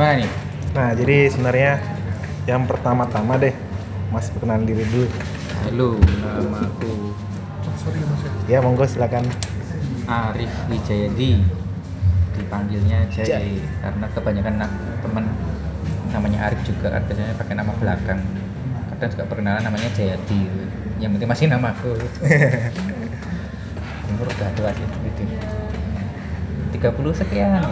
Gimana nih? Nah, jadi sebenarnya yang pertama-tama deh, Mas perkenalan diri dulu. Halo, nama aku Ya, monggo silakan. Arif Wijayadi. Dipanggilnya Jai karena kebanyakan na- teman namanya Arif juga kan biasanya pakai nama belakang. Kadang juga perkenalan namanya Jayadi. Yang penting masih namaku. Umur udah tua sih gitu. 30 sekian.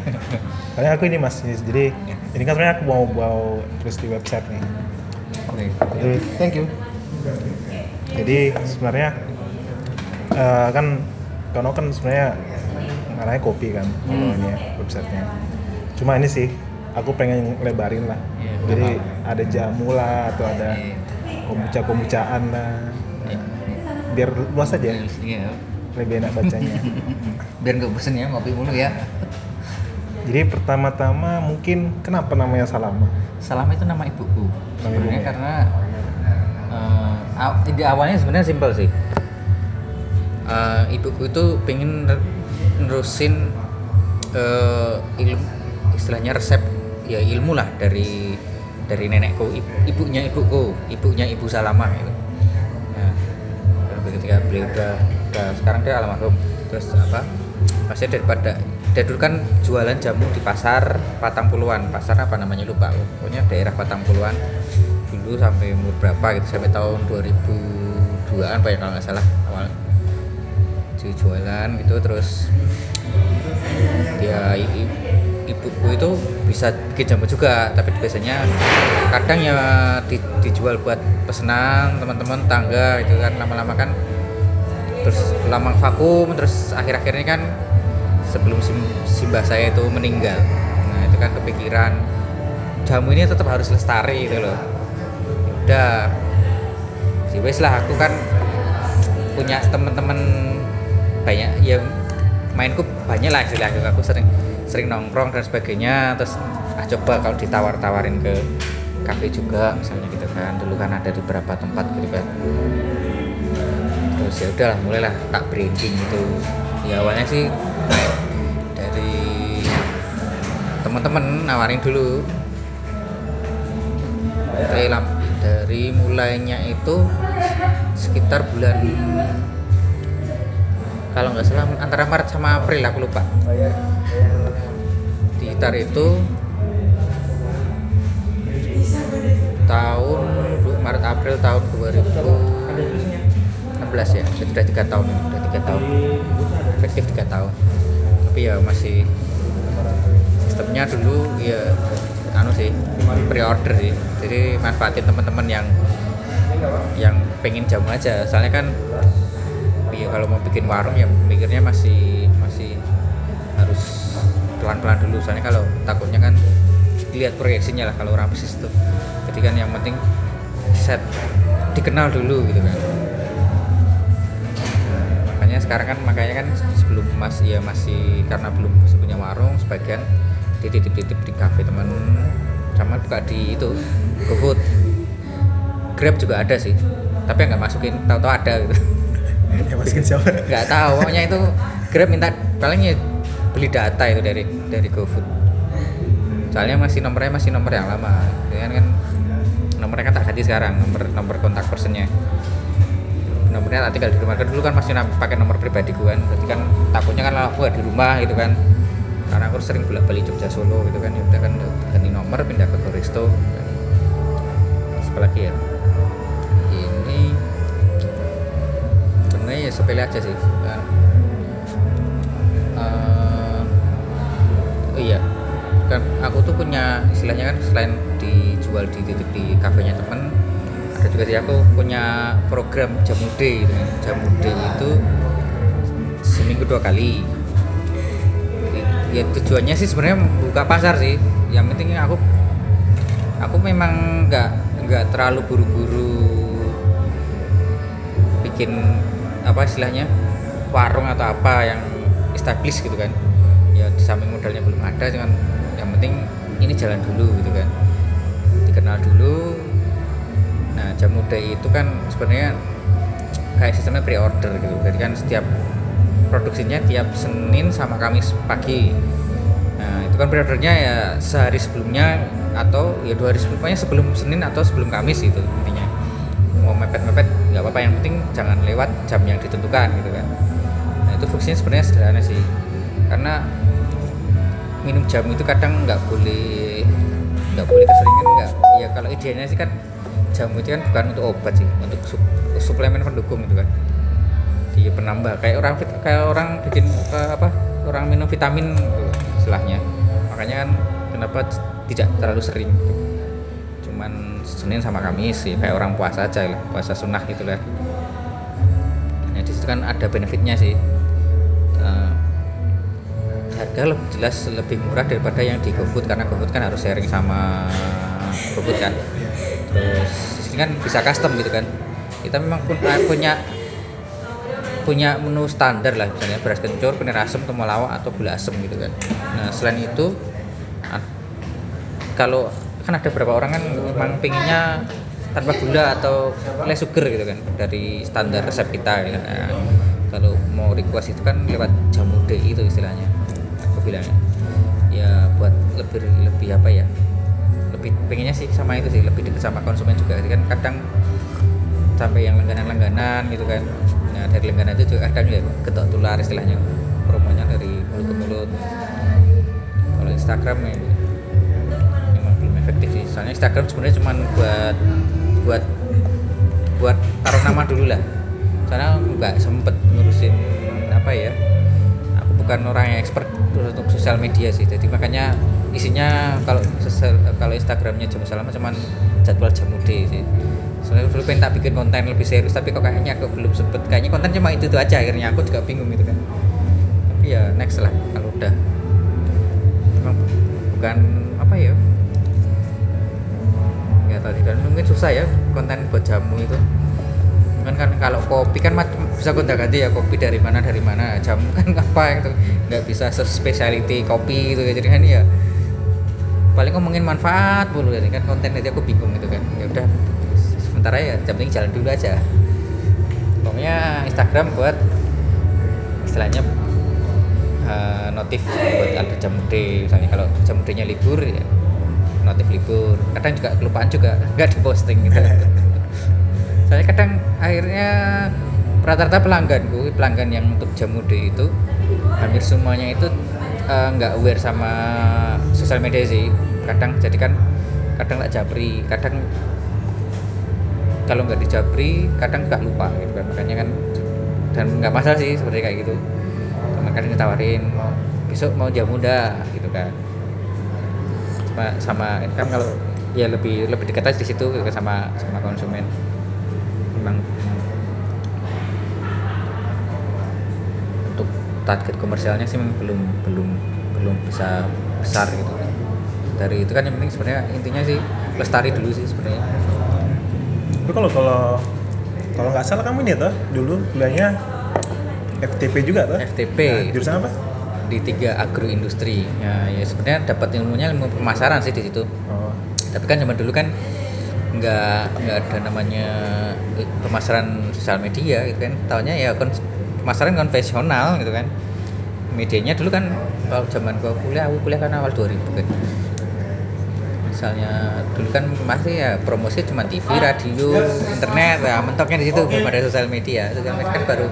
Karena aku ini Mas, jadi ini kan sebenarnya aku mau mau terus di website nih. Oke. Jadi, thank you. Jadi sebenarnya eh, kan Kono kan sebenarnya ngarahnya kopi kan, kalau ini ya, websitenya. Cuma ini sih, aku pengen lebarin lah. Iya, Jadi apa? ada jamu lah atau ada Iya. kombucha-kombucaan lah. Iya. Biar luas aja, Iya. lebih enak bacanya. Biar nggak bosen ya ngopi mulu ya. Jadi pertama-tama mungkin kenapa namanya Salama? Salama itu nama ibuku. Nama Sebenarnya ibumu. karena eh, aw- ide awalnya sebenarnya simpel sih. Eh, ibuku itu pengen ner- nerusin eh, ilmu istilahnya resep ya ilmu lah dari dari nenekku Ib- ibunya ibuku ibunya ibu Salama gitu. Nah, terus ketika beliau udah, udah sekarang dia almarhum terus apa pasti daripada dia dulu kan jualan jamu di pasar Patang Puluhan. Pasar apa namanya? Lupa pokoknya daerah Patang Puluhan. Dulu sampai umur berapa gitu? Sampai tahun 2002an apa ya kalau nggak salah awal jualan gitu terus dia ibuku itu bisa bikin jamu juga. Tapi biasanya kadang ya di- dijual buat pesanan teman-teman tangga gitu kan. Lama-lama kan terus lama vakum terus akhir-akhir ini kan sebelum sim- simbah saya itu meninggal. Nah itu kan kepikiran jamu ini tetap harus lestari gitu loh. Ya udah. Ya wes lah aku kan punya temen-temen banyak ya mainku banyak lah istilahnya. Aku sering sering nongkrong dan sebagainya terus ah coba kalau ditawar-tawarin ke kafe juga misalnya gitu kan. Dulu kan ada di beberapa tempat gitu kan. Terus ya udahlah mulailah tak branding gitu. Ya awalnya sih teman-teman nawarin dulu. Lam- dari mulainya itu sekitar bulan kalau nggak salah antara Maret sama April aku lupa. Di Gitar itu tahun Maret April tahun 2016 ya. Sudah tiga tahun udah tiga tahun. Efektif tiga tahun. Tapi ya masih sistemnya dulu ya anu sih pre-order sih. Jadi manfaatin teman-teman yang yang pengen jamu aja. Soalnya kan ya kalau mau bikin warung ya mikirnya masih masih harus pelan-pelan dulu. Soalnya kalau takutnya kan lihat proyeksinya lah kalau orang bisnis tuh. Jadi kan yang penting set dikenal dulu gitu kan. Makanya sekarang kan makanya kan sebelum mas ya masih karena belum punya warung sebagian dititip-titip di kafe teman. Sama buka di itu GoFood. Grab juga ada sih tapi nggak masukin tahu-tahu ada gitu. Ya masukin siapa? nggak tahu pokoknya itu Grab minta palingnya beli data itu dari dari GoFood. Soalnya masih nomornya masih nomor yang lama. Dengan kan nomornya kan tak ganti sekarang nomor nomor kontak personnya. Nomornya tak tinggal di rumah. Kan dulu kan masih pakai nomor pribadi kan. Berarti kan takutnya kan aku nggak di rumah gitu kan karena aku sering bolak balik Jogja Solo gitu kan. Ya kan ganti nomor pindah ke Goristo kan. Terus apa lagi ya? Ini sebenarnya ya sepele aja sih. Kan Eh, oh iya. Kan aku tuh punya istilahnya kan selain dijual di titik di kafenya temen ada juga sih aku punya program jamu day. Jamu day itu seminggu dua kali ya tujuannya sih sebenarnya buka pasar sih. Yang penting aku aku memang nggak nggak terlalu buru-buru bikin apa istilahnya warung atau apa yang established gitu kan. Ya di samping modalnya belum ada cuman yang penting ini jalan dulu gitu kan. Dikenal dulu. Nah jamu day itu kan sebenarnya kayak sistemnya pre-order gitu. Jadi kan setiap produksinya tiap Senin sama Kamis pagi. Nah itu kan pre-ordernya ya sehari sebelumnya atau ya dua hari sebelumnya sebelum Senin atau sebelum Kamis itu intinya. Mau mepet-mepet nggak apa-apa yang penting jangan lewat jam yang ditentukan gitu kan. Nah itu fungsinya sebenarnya sederhana sih. Karena minum jamu itu kadang nggak boleh nggak boleh keseringan nggak ya kalau idealnya sih kan jamu itu kan bukan untuk obat sih untuk sup, suplemen pendukung gitu kan di penambah. Kayak orang kayak orang bikin apa orang minum vitamin gitu istilahnya. Makanya kan kenapa tidak terlalu sering gitu. cuman Senin sama Kamis sih kayak orang puasa aja lah puasa sunnah gitu lah. Nah di situ kan ada benefitnya sih. Uh, harga lebih jelas lebih murah daripada yang di GoFood karena GoFood kan harus sharing sama GoFood kan. Terus di sini kan bisa custom gitu kan. Kita memang pun punya punya menu standar lah misalnya beras kencur, kunir asem, temulawak atau gula asem gitu kan. Nah selain itu kalau kan ada beberapa orang kan memang pinginnya tanpa gula atau less sugar gitu kan dari standar resep kita gitu kan. Nah, kalau mau request itu kan lewat jamu D itu istilahnya aku bilangnya ya buat lebih lebih apa ya lebih pengennya sih sama itu sih lebih dekat sama konsumen juga kan kadang sampai yang langganan-langganan gitu kan nah dari langganan itu juga kadang ya ketok tular istilahnya promonya dari mulut ke mulut. Kalau Instagram ya memang belum efektif sih. Soalnya Instagram sebenarnya cuma buat buat buat taruh nama dulu lah. Karena nggak sempet ngurusin apa ya aku bukan orang yang expert untuk sosial media sih. Jadi makanya isinya kalau kalau Instagramnya jamu salama cuman jadwal jamu D sih soalnya dulu pengen tak bikin konten lebih serius tapi kok kayaknya aku belum sempet. Kayaknya konten cuma itu itu aja akhirnya aku juga bingung gitu kan. Tapi ya next lah kalau udah. Memang bukan apa ya? Nggak tahu dan mungkin susah ya konten buat jamu itu. Kan kan kalau kopi kan bisa gonta ganti ya kopi dari mana dari mana. Jamu kan apa gitu. Nggak bisa spesiality kopi gitu jadi kan ya paling ngomongin manfaat dulu ya kan konten aja aku bingung gitu kan. Ya udah sementara ya jam penting jalan dulu aja. Pokoknya Instagram buat istilahnya uh, notif buat ada jam D misalnya kalau jam D nya libur ya notif libur. Kadang juga kelupaan juga nggak diposting gitu. Saya kadang akhirnya rata-rata pelangganku pelanggan yang untuk jamu D itu hampir semuanya itu uh, nggak aware sama sosial media sih. Kadang jadi kan kadang nggak japri kadang kalau nggak dijabri kadang nggak lupa gitu kan. Makanya kan dan nggak masalah sih seperti kayak gitu. Kadang ditawarin mau besok mau jamu dah gitu kan. Sama sama kan kalau ya lebih lebih dekat aja di situ gitu, kan, sama sama konsumen. Memang untuk target komersialnya sih memang belum belum belum bisa besar gitu. Dari itu kan yang penting sebenarnya intinya sih lestari dulu sih sebenarnya itu kalau kalau kalau nggak salah kamu ini tuh dulu kuliahnya FTP juga tuh FTP nah, jurusan apa? Di tiga agroindustri. Ya ya sebenarnya dapat ilmunya ilmu pemasaran sih di situ. Oh. tapi kan zaman dulu kan nggak nggak ada namanya pemasaran sosial media gitu kan. Tahunya ya kon pemasaran konvensional gitu kan. Medianya dulu kan kalau zaman gua kuliah aku kuliah kan awal 2000 kan misalnya dulu kan masih ya promosi cuma TV, radio, internet, ya mentoknya di situ belum ada sosial media. Itu kan, kan baru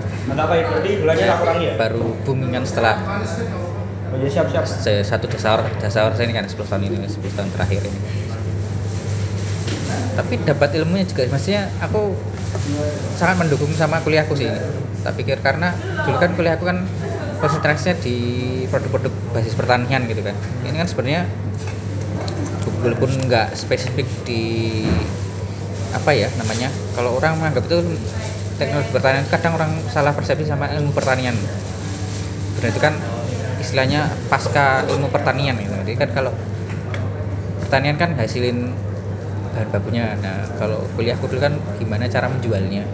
ya, baru boomingan setelah Oh siap siap. Satu dasar dasar saya ini kan 10 tahun ini 10 tahun terakhir ini. Tapi dapat ilmunya juga maksudnya aku sangat mendukung sama kuliahku sih. Tak pikir karena dulu kan kuliahku kan konsentrasinya di produk-produk basis pertanian gitu kan. Ini kan sebenarnya walaupun nggak spesifik di apa ya namanya kalau orang menganggap itu teknologi pertanian kadang orang salah persepsi sama ilmu pertanian. Benar itu kan istilahnya pasca ilmu pertanian gitu. Jadi kan kalau pertanian kan hasilin bahan bakunya. Nah kalau kuliahku dulu kan gimana cara menjualnya?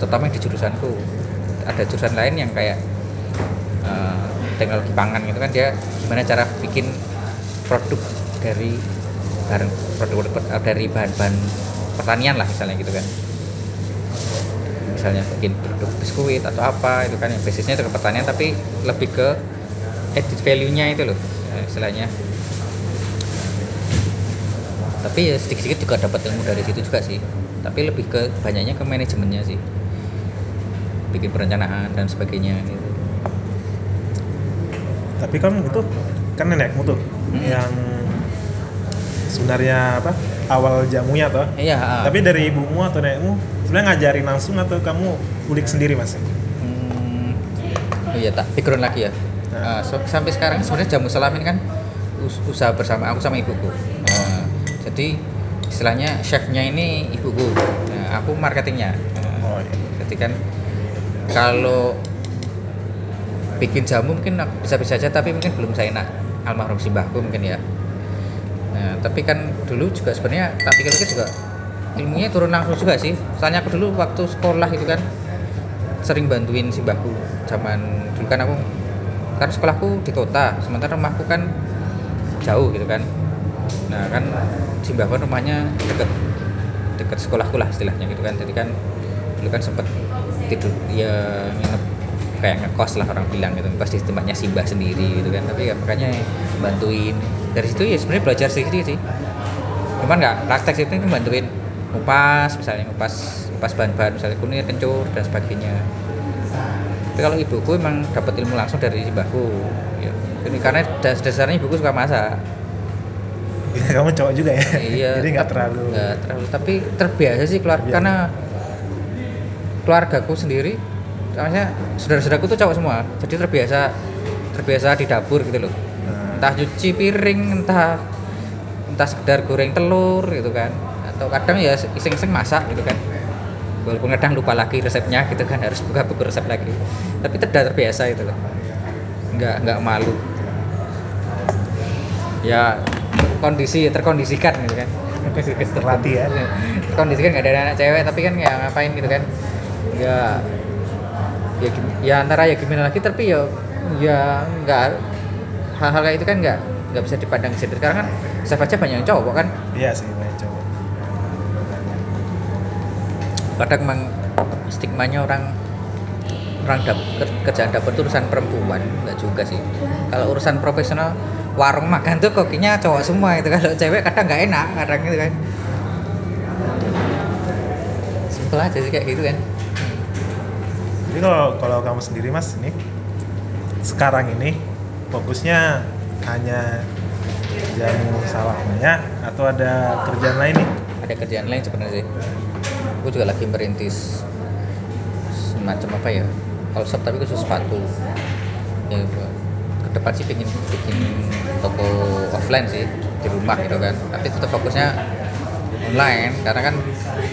Terutama di jurusanku ada jurusan lain yang kayak uh, teknologi pangan gitu kan dia gimana cara bikin produk dari produk, produk eh, dari bahan-bahan pertanian lah misalnya gitu kan. Misalnya bikin produk biskuit atau apa itu kan yang basisnya itu ke pertanian tapi lebih ke edit value-nya itu loh eh, istilahnya. Tapi ya sedikit-sedikit juga dapat ilmu dari situ juga sih tapi lebih ke banyaknya ke manajemennya sih. Bikin perencanaan dan sebagainya gitu. Tapi kan itu kan nenekmu tuh Hmm. yang sebenarnya apa awal jamunya toh. iya ah. Tapi dari ibumu atau nenekmu sebenarnya ngajarin langsung atau kamu ulik sendiri mas? Hmm, oh iya tak background lagi ya. Nah. Ah, so- sampai sekarang sebenarnya jamu selam ini kan us- usaha bersama aku sama ibuku. Nah, jadi istilahnya chefnya ini ibuku, nah, aku marketingnya. Nah, Oh iya. jadi kan kalau bikin jamu mungkin aku bisa-bisa aja tapi mungkin belum saya enak almarhum simbahku mungkin ya. Nah, tapi kan dulu juga sebenarnya tak pikir-pikir juga ilmunya turun langsung juga sih. Soalnya aku dulu waktu sekolah itu kan sering bantuin simbahku. Zaman dulu kan aku kan sekolahku di kota sementara rumahku kan jauh gitu kan. Nah kan simbahku kan rumahnya deket deket sekolahku lah istilahnya gitu kan. Jadi kan dulu kan sempet tidur ya nginep kayak ngekos lah orang bilang gitu. Ngekos di tempatnya simbah sendiri gitu kan. Tapi ya makanya bantuin. Dari situ ya sebenarnya belajar sedikit sih. Cuman nggak praktek itu bantuin ngupas misalnya ngupas ngupas bahan-bahan misalnya kunir kencur dan sebagainya. Tapi kalau ibuku emang dapat ilmu langsung dari simbahku ya. Ini karena das- dasarnya ibuku suka masak. Kamu cowok juga ya? iya. Jadi nggak terlalu. nggak terlalu. Tapi terbiasa sih keluar Terbiasa. karena keluargaku sendiri maksudnya saudara-saudaraku tuh cowok semua. Jadi terbiasa terbiasa di dapur gitu loh. Nah, entah cuci piring entah entah sekedar goreng telur gitu kan. Atau kadang ya iseng-iseng masak gitu kan. Walaupun kadang lupa lagi resepnya gitu kan harus buka buku resep lagi. Tapi tidak terbiasa itu loh. Nggak nggak malu. Ya kondisi terkondisikan gitu kan. Terlatih ya. terkondisikan nggak ada anak cewek tapi kan ya ngapain gitu kan. Ya ya, ya antara ya gimana lagi tapi ya ya nggak hal-hal kayak itu kan nggak nggak bisa dipandang gender. Sekarang kan chef aja banyak yang cowok kan? Iya sih banyak cowok. kadang emang stigmanya orang orang dap, ker- kerjaan dapur itu urusan perempuan nggak juga sih. Kalau urusan profesional warung makan tuh kokinya cowok semua itu. Kalau cewek kadang nggak enak kadang gitu kan. Simpel aja sih kayak gitu kan Jadi kalau kalau kamu sendiri mas ini sekarang ini fokusnya hanya jamu salamnya atau ada kerjaan lain nih? ada kerjaan lain sebenarnya sih. Aku juga lagi merintis semacam apa ya all tapi khusus sepatu. Ya ke depan sih pengen bikin toko offline sih di rumah gitu kan. Tapi tetap fokusnya online karena kan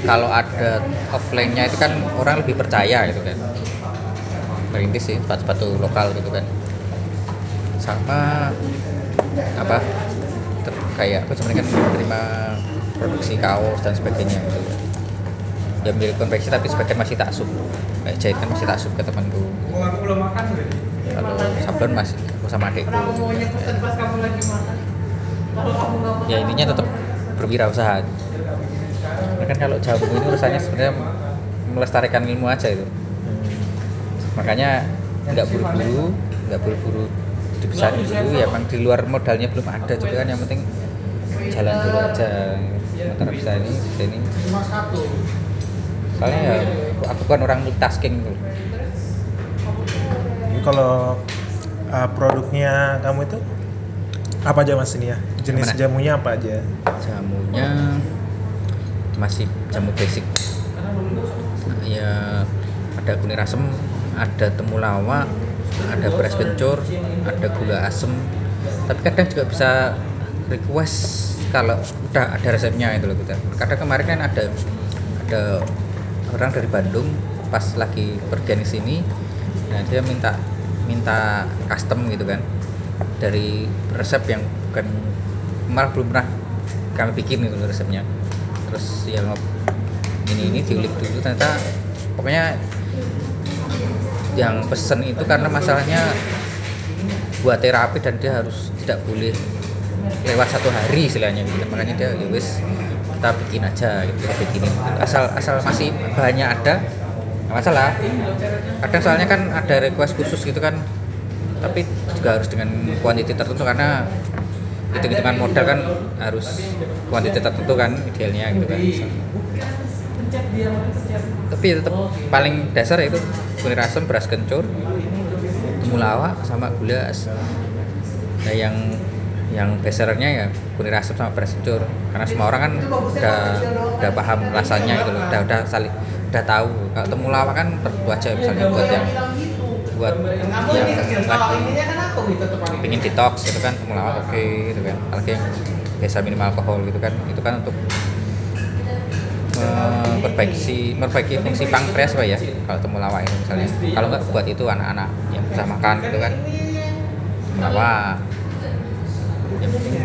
kalau ada offline-nya itu kan orang lebih percaya gitu kan merintis sih sepatu-sepatu lokal gitu kan. Sama apa ter- kayak aku sebenarnya kan menerima produksi kaos dan sebagainya gitu. Ya milik konveksi tapi sebagian masih tak sub kayak jahit kan masih tak sub ke temanku. Aku belum makan gue. kalau sablon masih aku sama adikku. Kenapa mau nyetop tadi pas kamu lagi makan? Kalau kamu nggak makan. ya intinya tetap berwirausaha kan kalau jamu ini urusannya sebenarnya melestarikan ilmu aja itu makanya nggak buru-buru nggak buru-buru dibesarin dulu ya emang di luar modalnya belum ada juga kan yang penting jalan dulu aja sementara bisa ini bisa ini soalnya ya aku, bukan orang multitasking tuh Jadi kalau uh, produknya kamu itu apa aja mas ini ya? Jenis Yang mana? jamunya apa aja? jamunya masih jamu basic ya ada kunir asem ada temulawak ada beras kencur ada gula asem. Tapi kadang juga bisa request kalau udah ada resepnya itu loh kita kadang kemarin kan ada ada orang dari Bandung pas lagi pergian ke sini nah dia minta minta custom gitu kan dari resep yang bukan malah belum pernah kami bikin itu resepnya. Terus ya ngob- ini ini diulik dulu ternyata pokoknya yang pesen itu karena masalahnya buat terapi dan dia harus tidak boleh lewat satu hari istilahnya gitu kan. makanya dia ya wis kita bikin aja gitu kita bikinin gitu. asal asal masih bahannya ada nggak masalah kadang soalnya kan ada request khusus gitu kan tapi juga harus dengan kuantiti tertentu karena hitung-hitungan modal kan harus kuantiti tertentu kan idealnya gitu kan tapi tetap paling dasar itu kunyit asam beras kencur temulawak sama gula nah yang yang dasarnya ya kunyit asam sama beras kencur. Karena semua orang kan udah udah paham rasanya gitu loh. Udah udah saling udah tahu. Kalau temulawak kan tentu aja misalnya buat yang buat yang lagi pingin detox itu kan temulawak oke gitu kan. Apalagi yang biasa minum alkohol gitu kan. Itu kan untuk memperbaiki memperbaiki fungsi pankreas pak ya kalau temulawak itu misalnya. Kalau nggak buat itu anak-anak yang bisa makan gitu kan. Temulawak penting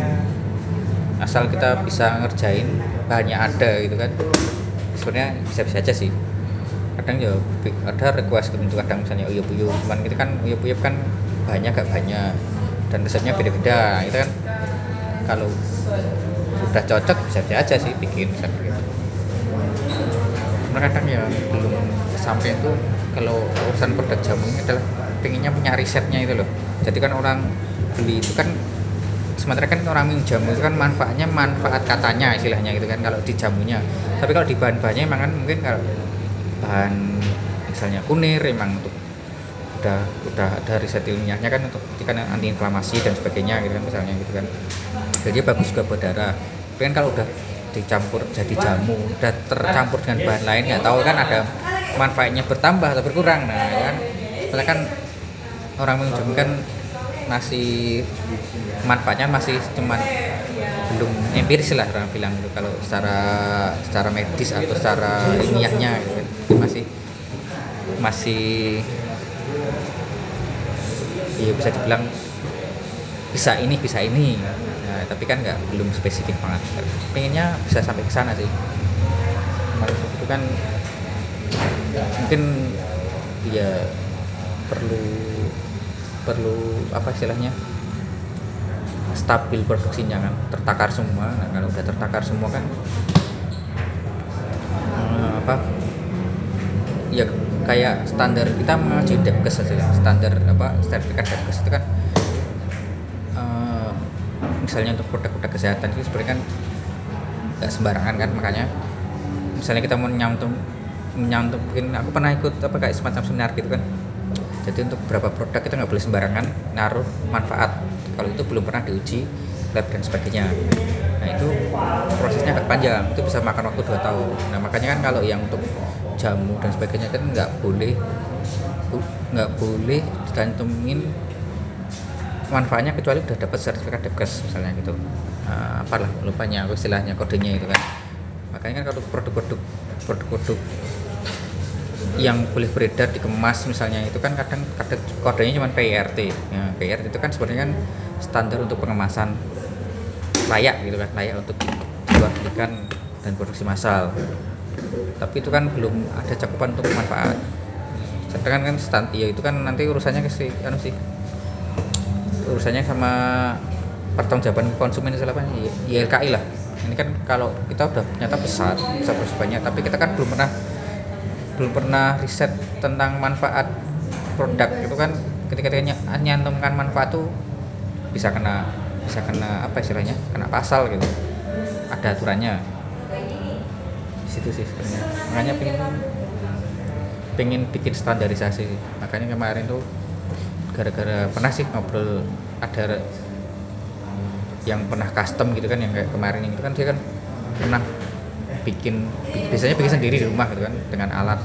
asal kita bisa ngerjain bahannya ada gitu kan. Sebenarnya bisa-bisa aja sih. Kadang ya ada request gitu kadang misalnya uyup uyup cuman gitu kan uyup uyup kan bahannya gak banyak dan resepnya beda-beda itu kan. Kalau udah cocok bisa-bisa aja sih bikin gitu cuma kadang ya belum sampai itu. Kalau urusan produk jamu ini adalah pengennya punya risetnya itu loh. Jadi kan orang beli itu kan sementara kan orang minum jamu itu kan manfaatnya manfaat katanya istilahnya gitu kan kalau di jamunya. Tapi kalau di bahan-bahannya emang kan mungkin kalau bahan misalnya kunir emang untuk udah udah ada riset ilmiahnya kan untuk kan anti inflamasi dan sebagainya gitu kan misalnya gitu kan. Jadi bagus juga buat darah. Tapi kan kalau udah dicampur jadi jamu udah tercampur dengan bahan lain nggak tahu kan ada manfaatnya bertambah atau berkurang. Nah ya kan? Soalnya kan orang minum kan masih manfaatnya masih cuman belum empiris lah orang bilang gitu. Kalau secara secara medis atau secara ilmiahnya gitu kan. Masih masih ya bisa dibilang bisa ini bisa ini. Nah, tapi kan nggak belum spesifik banget. Pengennya bisa sampai ke sana sih. Maksud itu kan mungkin ya perlu perlu apa istilahnya stabil produksinya kan tertakar semua. Nah kalau udah tertakar semua kan eh, apa ya kayak standar kita mengacu Depkes aja. Standar apa sertifikat Depkes itu kan misalnya untuk produk-produk kesehatan itu sebenarnya kan nggak sembarangan kan makanya misalnya kita mau nyantum menyantumin aku pernah ikut apa kayak semacam seminar gitu kan. Jadi untuk beberapa produk kita nggak boleh sembarangan naruh manfaat kalau itu belum pernah diuji lab dan sebagainya. Nah itu prosesnya agak panjang itu bisa makan waktu 2 tahun. Nah makanya kan kalau yang untuk jamu dan sebagainya kan nggak boleh nggak boleh dicantumin manfaatnya kecuali udah dapat sertifikat Depkes misalnya gitu. Nah, apalah lupanya aku istilahnya kodenya itu kan. Makanya kan kalau produk-produk produk-produk yang boleh beredar dikemas misalnya itu kan kadang kadang kodenya cuma PIRT ya, PIRT itu kan sebenarnya kan standar untuk pengemasan layak gitu kan layak untuk dijualbelikan dan produksi massal. Tapi itu kan belum ada cakupan untuk manfaat. Sedangkan kan stand ya itu kan nanti urusannya ke si anu sih urusannya sama pertanggungjawaban konsumen apa Y- YLKI lah. Ini kan kalau kita udah ternyata besar bisa banyak tapi kita kan belum pernah belum pernah riset tentang manfaat produk. Itu kan ketika kita ny- nyantumkan manfaat tuh bisa kena bisa kena apa istilahnya? Kena pasal gitu. Ada aturannya. Di situ sih sebenarnya. Makanya pengen pengen bikin standarisasi. Makanya kemarin tuh gara-gara pernah sih ngobrol ada yang pernah custom gitu kan yang kayak kemarin itu kan dia kan pernah bikin bi- biasanya bikin sendiri di rumah gitu kan dengan alat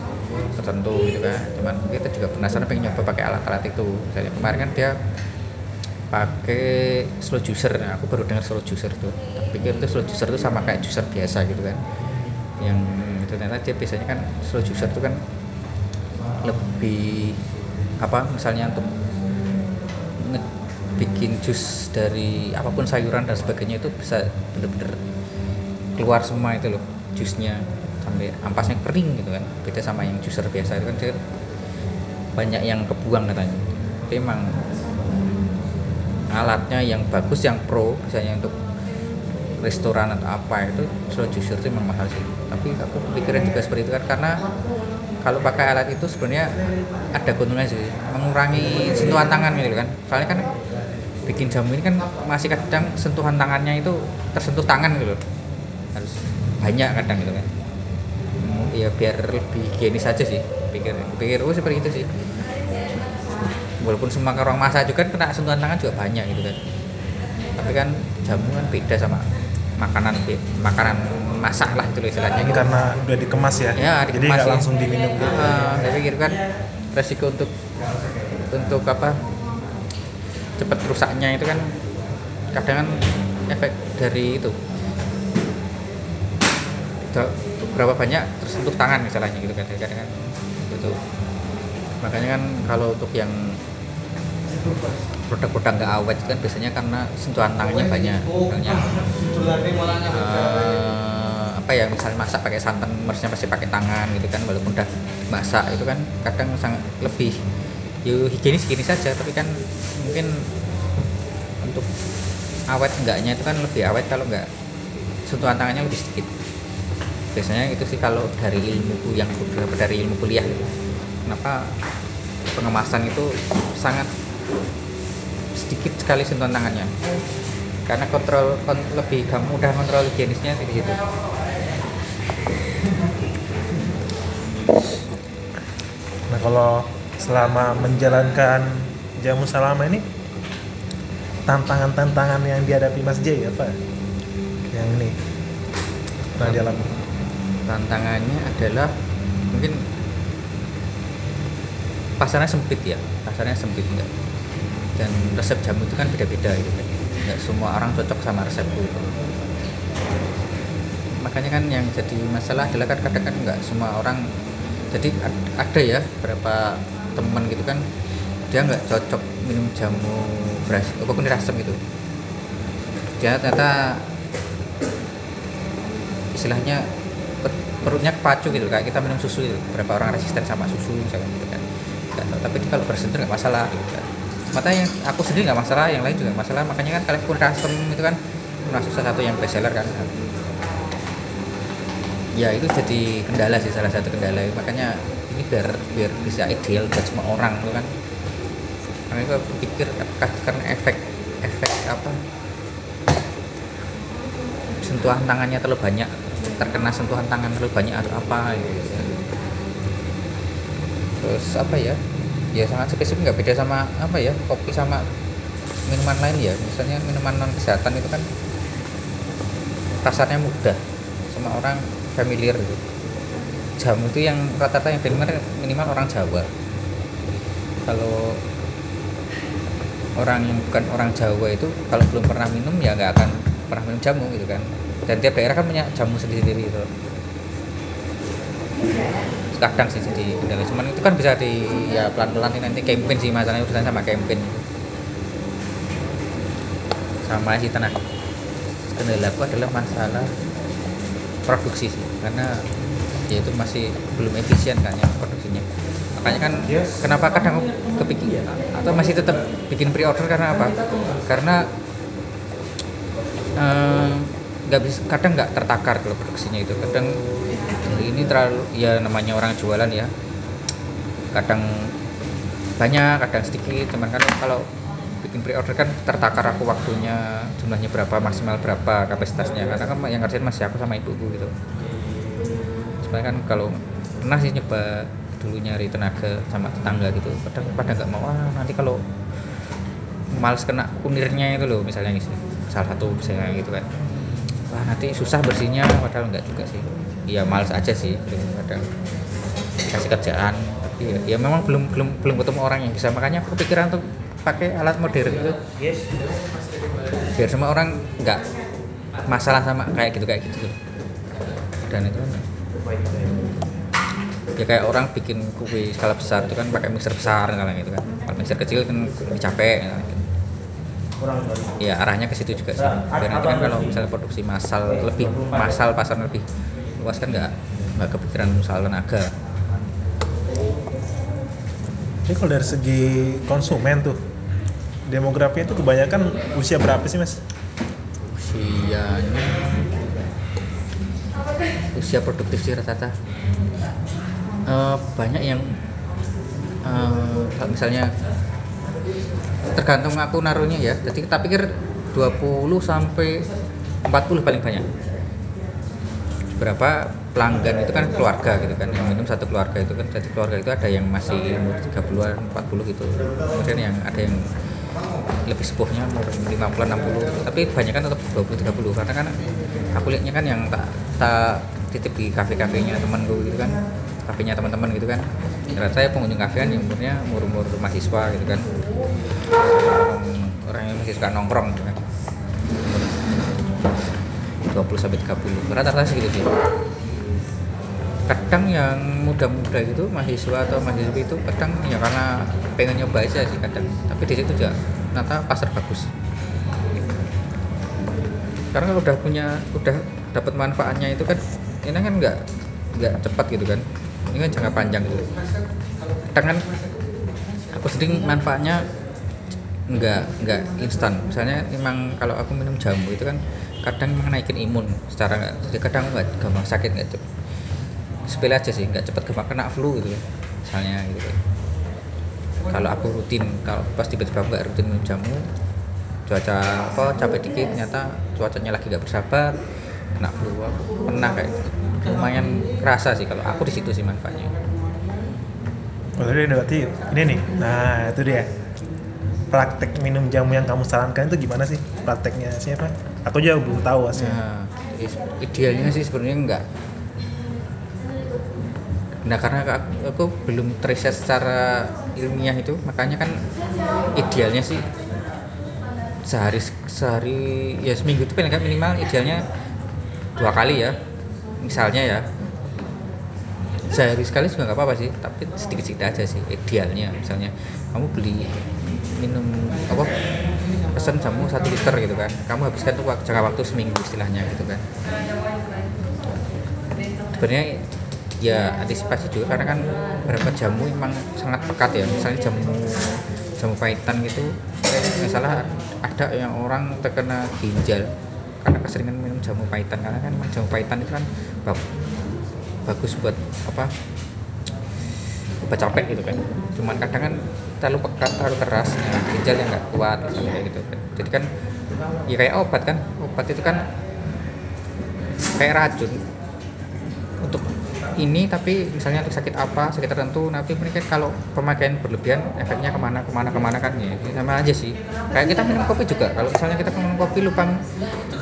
tertentu gitu kan. Cuman kita juga penasaran pengen nyoba pakai alat-alat itu. Misalnya kemarin kan dia pakai slow juicer. Nah, aku baru dengar slow juicer tuh. Tak pikir tuh slow juicer tuh sama kayak juicer biasa gitu kan. Yang itu ternyata dia biasanya kan slow juicer tuh kan lebih apa misalnya untuk bikin jus dari apa pun sayuran dan sebagainya itu bisa bener-bener keluar semua itu loh jusnya. Sampai ampasnya kering gitu kan. Beda sama yang juicer biasa itu kan banyak yang kebuang katanya. Tapi emang alatnya yang bagus yang pro misalnya untuk restoran atau apa itu slow juicer itu memang mahal sih. Tapi aku pikirin juga seperti itu kan karena kalau pakai alat itu sebenarnya ada keuntungannya sih mengurangi sentuhan tangan gitu kan. Soalnya kan bikin jamu ini kan masih kadang sentuhan tangannya itu tersentuh tangan gitu loh. Harus banyak kadang gitu kan. Ya biar lebih higienis aja sih pikir pikirku seperti itu sih. Walaupun semua orang masak juga kan kena sentuhan tangan juga banyak gitu kan. Tapi kan jamu kan beda sama makanan makanan masak lah itu istilahnya gitu. karena udah dikemas ya, ya jadi dikemas nggak ya. langsung diminum gitu. Ah, saya pikir kan resiko untuk untuk apa cepat rusaknya itu kan kadang kan efek dari itu berapa banyak tersentuh tangan misalnya gitu kan kadang kan gitu makanya kan kalau untuk yang produk-produk nggak awet kan biasanya karena sentuhan tangannya banyak misalnya eh, apa ya misalnya masak pakai santan harusnya pasti pakai tangan gitu kan walaupun udah masak itu kan kadang sangat lebih yuk higienis higienis saja tapi kan mungkin untuk awet enggaknya itu kan lebih awet kalau enggak sentuhan tangannya lebih sedikit. Biasanya itu sih kalau dari ilmuku yang beberapa dari ilmu kuliah kenapa pengemasan itu sangat sedikit sekali sentuhan tangannya? Karena kontrol kon- lebih kamu mudah kontrol higienisnya di situ Nah kalau selama menjalankan jamu salama ini tantangan-tantangan yang dihadapi Mas J apa? Yang ini pernah dialami? tantangannya adalah mungkin pasarnya sempit ya pasarnya sempit enggak dan resep jamu itu kan beda-beda gitu kan nggak semua orang cocok sama resepku itu makanya kan yang jadi masalah adalah kan kadang kan nggak semua orang jadi ad- ada ya beberapa teman gitu kan dia nggak cocok minum jamu beras apa pun asam gitu. Dia ternyata istilahnya per- perutnya kepacu gitu kayak kita minum susu gitu. Berapa orang resisten sama susu misalnya gitu kan. Tahu. tapi kalau bersentuh nggak masalah gitu kan. Makanya aku sendiri nggak masalah yang lain juga masalah. Makanya kan kalian pun custom itu kan termasuk salah satu yang best seller kan ya itu jadi kendala sih salah satu kendala. Makanya ini biar biar bisa ideal buat semua orang tuh kan. Makanya aku pikir apakah karena efek efek apa? Sentuhan tangannya terlalu banyak terkena sentuhan tangan terlalu banyak atau apa gitu. Terus apa ya? Ya sangat spesifik nggak beda sama apa ya? Kopi sama minuman lain ya. Misalnya minuman non kesehatan itu kan rasanya mudah. Semua orang familiar. Jamu itu yang rata-rata yang familiar minimal orang Jawa. Kalau orang yang bukan orang Jawa itu kalau belum pernah minum ya nggak akan pernah minum jamu gitu kan. Dan tiap daerah kan punya jamu sendiri-sendiri gitu. Kadang sih jadi kendala cuman itu kan bisa di ya pelan-pelan nanti campaign sih masalahnya urusan sama campaign itu sama sih tenang. Kendala aku adalah masalah produksi sih karena ya itu masih belum efisien kan ya produksinya. Makanya kan kenapa kadang kepikir atau masih tetap bikin pre-order karena apa? Karena eh, nggak bisa kadang nggak tertakar kalau produksinya itu. Kadang ini terlalu ya namanya orang jualan ya kadang banyak kadang sedikit. Cuman kan kalau bikin pre-order kan tertakar aku waktunya jumlahnya berapa maksimal berapa kapasitasnya. Karena kan yang ngerjain masih aku sama ibuku gitu. Sebenarnya kan kalau pernah sih nyoba dulu nyari tenaga sama tetangga gitu. Kadang pada nggak mau ah nanti kalau males kena kunirnya itu loh misalnya gitu. Salah satu misalnya gitu kan. Wah nanti susah bersihnya padahal enggak juga sih. Ya males aja sih. Gitu kadang kasih kerjaan tapi ya, ya memang belum belum belum ketemu orang yang bisa. Makanya aku kepikiran tuh pakai alat modern. Itu biar semua orang nggak masalah sama kayak gitu kayak gitu. Dan itu kan ya kayak orang bikin kue skala besar itu kan pakai mixer besar kalau gitu kan. Kalau mixer kecil kan lebih capek kan, gitu. ya arahnya ke situ juga sih. Biar nanti kan kalau misalnya produksi massal lebih massal pasar lebih luas kan nggak nggak kepikiran soal tenaga. Jadi kalau dari segi konsumen tuh demografinya tuh kebanyakan usia berapa sih mas? usianya. Usia produktif sih rata-rata. Eh, banyak yang kalau misalnya tergantung aku naruhnya ya. Jadi kita pikir 20 sampai 40 paling banyak. Beberapa pelanggan itu kan keluarga gitu kan. Yang minum satu keluarga itu kan. Jadi keluarga itu ada yang masih umur 30-an 40 gitu. Kemudian yang ada yang lebih sepuhnya umur 50 60 tapi banyak kan tetap 20 30 karena kan aku lihatnya kan yang tak tak titip di kafe-kafenya temanku gitu kan. Kafenya teman-teman gitu kan. Ternyata ya pengunjung kafe kan yang umurnya umur-umur mahasiswa gitu kan. Orang, yang masih suka nongkrong gitu kan. 20 sampai 30 rata-rata segitu sih. Kadang yang muda-muda itu mahasiswa atau mahasiswa itu kadang ya karena pengen nyoba aja sih kadang. Tapi di situ juga ternyata pasar bagus. Karena kalau udah punya udah dapat manfaatnya itu kan ini kan nggak nggak cepat gitu kan. Ini kan jangka panjang gitu. Kadang kan aku sendiri manfaatnya nggak nggak instan. Misalnya memang kalau aku minum jamu itu kan kadang memang naikin imun secara jadi kadang nggak gampang sakit nggak cepet sepele aja sih nggak cepet gampang kena flu gitu kan misalnya gitu kalau aku rutin kalau pas tiba-tiba aku nggak rutin minum jamu cuaca apa capek dikit ternyata cuacanya lagi nggak bersahabat kena flu aku pernah kayak gitu. lumayan kerasa sih kalau aku di situ sih manfaatnya Oh, ada berarti ini nih. Nah, itu dia. Praktek minum jamu yang kamu sarankan itu gimana sih? Prakteknya siapa? Aku juga belum tahu hasilnya. Nah, idealnya sih sebenarnya enggak. Nah, karena aku, aku belum riset secara ilmiah itu, makanya kan idealnya sih sehari sehari ya seminggu itu paling nggak minimal idealnya dua kali ya misalnya ya. Sehari sekali juga nggak apa-apa sih tapi sedikit-sedikit aja sih idealnya. Misalnya kamu beli minum apa pesan jamu satu liter gitu kan kamu habiskan tuh jangka waktu seminggu istilahnya gitu kan. Sebenarnya ya antisipasi juga karena kan beberapa jamu emang sangat pekat ya. Misalnya jamu jamu pahitan gitu nggak salah ada yang orang terkena ginjal karena keseringan minum jamu pahitan karena kan jamu pahitan itu kan bag- bagus buat apa obat capek gitu kan. Cuman kadang kan terlalu pekat terlalu keras nah, ginjal yang nggak kuat gitu, kayak gitu. Kan jadi kan ya kayak obat kan obat itu kan kayak racun untuk ini tapi misalnya untuk sakit apa sakit tertentu nanti mungkin kalau pemakaian berlebihan efeknya ke mana ke mana ke mana kan ya ini sama aja sih. Kayak kita minum kopi juga kalau misalnya kita minum kopi lupa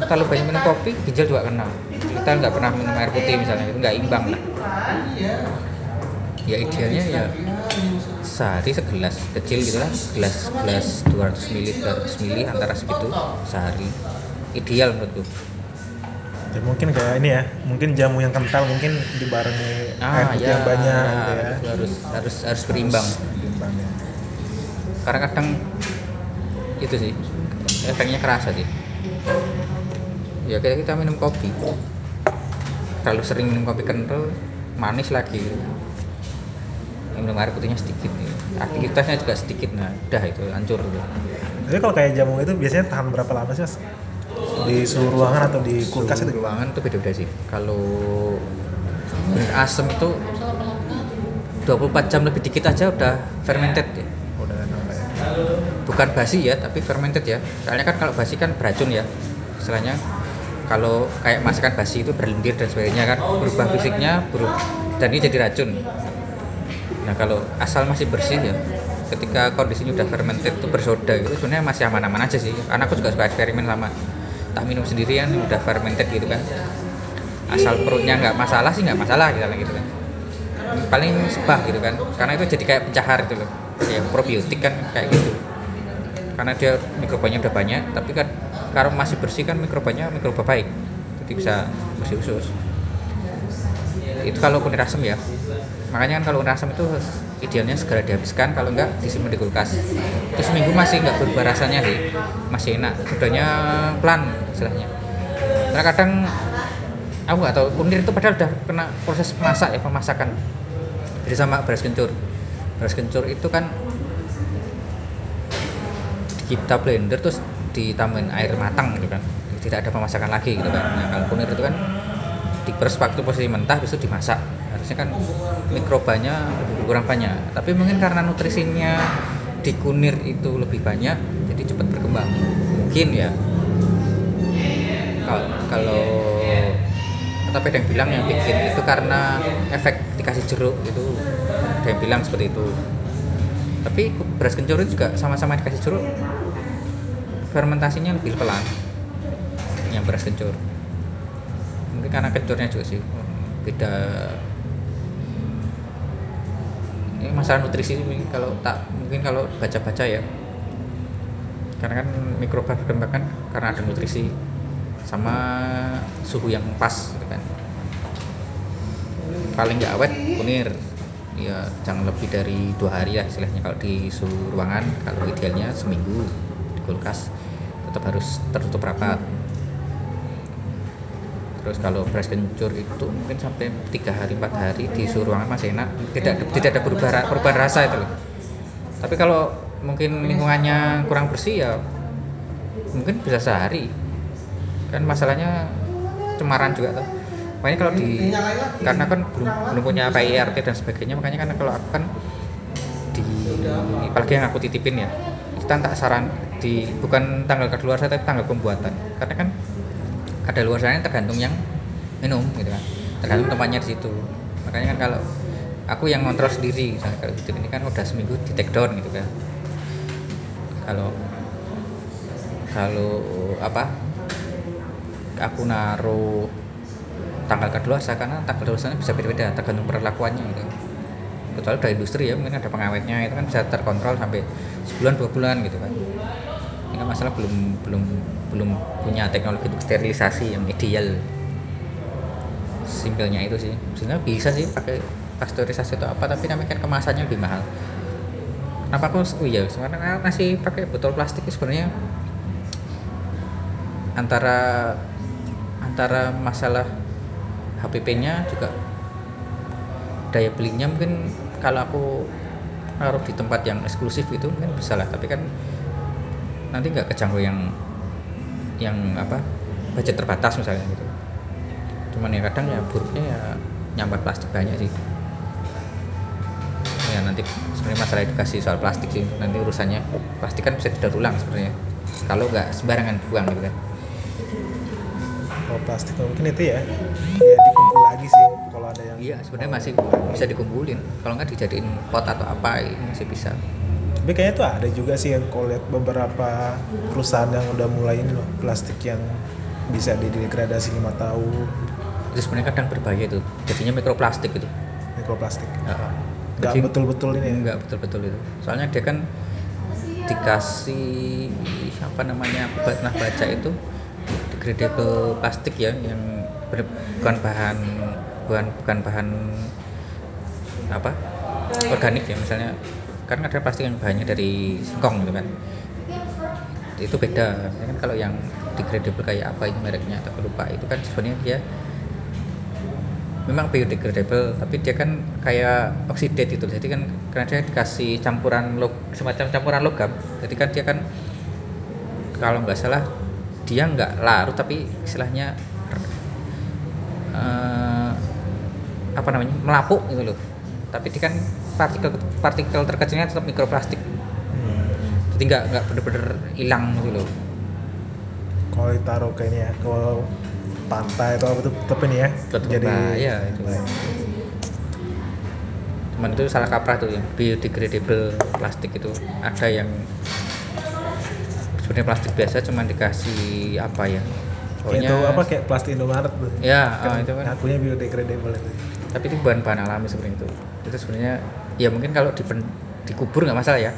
terlalu banyak minum kopi ginjal juga kena. Kita nggak pernah minum air putih misalnya itu nggak imbang. Lah ya idealnya ya sehari segelas kecil gitu lah gelas gelas 200 ml 300 ml antara segitu sehari. Ideal menurutku Ya, mungkin kayak ini ya, mungkin jamu yang kental mungkin dibarengi air putih yang banyak gitu ya. Ah, itu harus harus harus berimbang Berimbang ya. karena kadang itu sih efeknya kerasa sih ya kayak kita minum kopi kalau sering minum kopi kental manis lagi minum air putihnya sedikit ya. aktivitasnya juga sedikit nah udah itu hancur tuh. Tapi kalau kayak jamu itu biasanya tahan berapa lama sih mas? Di suhu ruangan atau di kulkas itu? ruangan tuh beda-beda sih. Kalau asam itu 24 jam lebih dikit aja udah fermented ya. Udah ya? bukan basi ya tapi fermented ya. Soalnya kan kalau basi kan beracun ya. Istilahnya kalau kayak masakan basi itu berlendir dan sebagainya kan berubah fisiknya berubah dan ini jadi racun. Nah kalau asal masih bersih ya ketika kondisinya udah fermented itu bersoda gitu sebenarnya masih aman-aman aja sih. Karena aku juga suka eksperimen sama tak minum sendirian udah fermented gitu kan. Asal perutnya nggak masalah sih nggak masalah gitu kan paling sebah gitu kan. Karena itu jadi kayak pencahar gitu loh. Ya probiotik kan kayak gitu. Karena dia mikrobanya udah banyak tapi kan kalau masih bersih kan mikrobanya mikroba baik. Jadi bisa bersih usus itu kalau kunyit asam ya. Makanya kan kalau kunyit asam itu idealnya segera dihabiskan kalau enggak disimpan di kulkas. Itu seminggu masih nggak berubah rasanya sih. Masih enak. Sudahnya pelan istilahnya. Karena kadang aku nggak tahu kunir itu padahal udah kena proses masak ya pemasakan. Jadi sama beras kencur. Beras kencur itu kan kita blender terus ditambahin air matang gitu kan. Tidak ada pemasakan lagi gitu kan. Nah kalau kunir itu kan diperes waktu posisi mentah besok dimasak harusnya kan mikrobanya berkurang banyak. Tapi mungkin karena nutrisinya di kunir itu lebih banyak jadi cepat berkembang. Mungkin ya. Kalau kalau tapi ada yang bilang yang bikin itu karena efek dikasih jeruk itu ada yang bilang seperti itu. Tapi beras kencur itu juga sama-sama dikasih jeruk. Fermentasinya lebih pelan yang beras kencur. Mungkin karena kencurnya juga sih. Beda ini masalah nutrisi ini kalau tak mungkin kalau baca-baca ya. Karena kan mikroba berkembang kan karena ada nutrisi sama suhu yang pas gitu kan. Paling nggak awet kunir. Ya jangan lebih dari dua hari lah istilahnya. Kalau di suhu ruangan kalau idealnya seminggu di kulkas tetap harus tertutup rapat terus kalau beras kencur itu mungkin sampai tiga hari empat hari di suhu ruangan masih enak. Tidak tidak ada perubahan perubahan rasa itu loh. Tapi kalau mungkin lingkungannya kurang bersih ya mungkin bisa sehari. Kan masalahnya cemaran juga tuh makanya kalau di karena kan belum belum punya PIRT dan sebagainya makanya kan kalau aku kan di apalagi yang aku titipin ya kita tak saran di bukan tanggal keluar tapi tanggal pembuatan. Karena kan ada luar sana tergantung yang minum gitu kan. Tergantung tempatnya di situ. Makanya kan kalau aku yang ngontrol sendiri misalnya kalau titip ini kan udah seminggu di take down gitu kan. Kalau kalau apa aku naruh tanggal kedaluarsa karena tanggal kedaluarsanya bisa beda-beda tergantung perlakuannya gitu. Kecuali dari industri ya mungkin ada pengawetnya itu kan bisa terkontrol sampai sebulan dua bulan gitu kan. Ini masalah belum belum belum punya teknologi untuk sterilisasi yang ideal. Simpelnya itu sih. Sebenarnya bisa sih pakai pasteurisasi atau apa tapi namanya kan kemasannya lebih mahal. Kenapa aku oh iya sebenarnya masih pakai botol plastik sebenarnya. Antara antara masalah HPP-nya juga daya belinya mungkin kalau aku naruh di tempat yang eksklusif itu mungkin bisa lah tapi kan nanti nggak kejangkau yang yang apa budget terbatas misalnya gitu. Cuman ya kadang ya buruknya ya nyambar plastik banyak sih. Ya nanti sebenarnya masalah edukasi soal plastik sih. Nanti urusannya plastik kan bisa didaur ulang sebenarnya. Kalau nggak sembarangan buang gitu kan. Kalau plastik mungkin itu ya ya dikumpul lagi sih kalau ada yang iya sebenarnya masih bisa dikumpulin. Kalau nggak dijadiin pot atau apa ini masih bisa tapi kayaknya tuh ada juga sih yang kalau lihat beberapa perusahaan yang udah mulai ini loh plastik yang bisa didegradasi lima tahun. Itu sebenarnya kadang berbahaya itu jadinya mikroplastik itu. Mikroplastik. Nggak betul-betul ini ya? nggak betul-betul itu. Soalnya dia kan dikasih apa namanya aku pernah baca itu degradable plastik ya yang bener- bukan bahan bukan bukan bahan apa organik ya misalnya kan ada plastik yang bahannya dari singkong gitu kan. Itu beda. Ya kan kalau yang degradable kayak apa ini mereknya tapi lupa. Itu kan sebenarnya dia memang biodegradable tapi dia kan kayak oxidate itu jadi kan karena dia dikasih campuran log semacam campuran logam jadi kan dia kan kalau nggak salah dia nggak larut tapi istilahnya eh, apa namanya melapuk gitu loh. Tapi dia kan partikel partikel terkecilnya tetap mikroplastik. Hmm. jadi nggak nggak bener-bener hilang gitu loh. Kalau ditaruh ke ini ya ke pantai atau apa tuh tetep ini ya tetap bahaya itu. Cuman itu salah kaprah tuh yang biodegradable plastik itu. Ada yang sebenarnya plastik biasa cuman dikasih apa ya Kayak itu apa kayak plastik Indomaret tuh? Ya kan itu kan. ngakunya biodegradable itu. Tapi itu bahan-bahan alami sebenarnya itu. Itu sebenarnya ya mungkin kalau dipen- dikubur nggak masalah ya.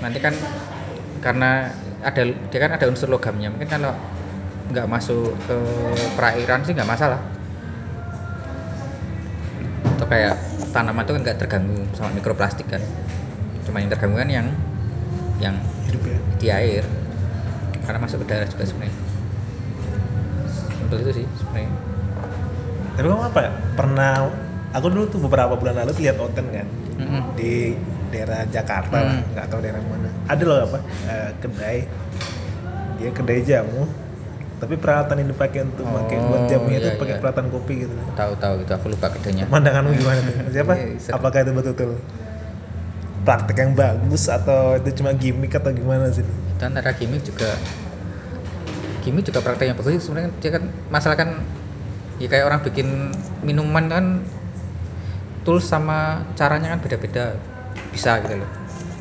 Nanti kan karena ada dia kan ada unsur logamnya. Mungkin kalau nggak masuk ke perairan sih nggak masalah. Atau kayak tanaman itu kan nggak terganggu sama mikroplastik kan. Cuma yang terganggu kan yang yang hidup ya. di air. Karena masuk ke daerah juga sebenarnya. Simpel itu sih sebenarnya. Tapi kamu apa ya? Pernah aku dulu tuh beberapa bulan lalu lihat Oten kan Mm-mm. di daerah Jakarta lah Hmm. nggak tahu daerah mana. Ada loh apa eh, kedai. Dia kedai jamu tapi peralatan yang dipakai untuk pakai buat Oh, jamunya itu iya, pakai iya. peralatan kopi gitu. Tahu tahu itu aku lupa gedenya pandanganmu gimana tuh? Siapa? Iya, seru. apakah itu betul-betul praktek yang bagus atau itu cuma gimmick atau gimana sih? Dan antara gimmick juga. Gimmick juga praktek yang bagus. Sebenarnya dia kan masalah kan ya kayak orang bikin minuman kan tools sama caranya kan beda-beda. Bisa gitu loh.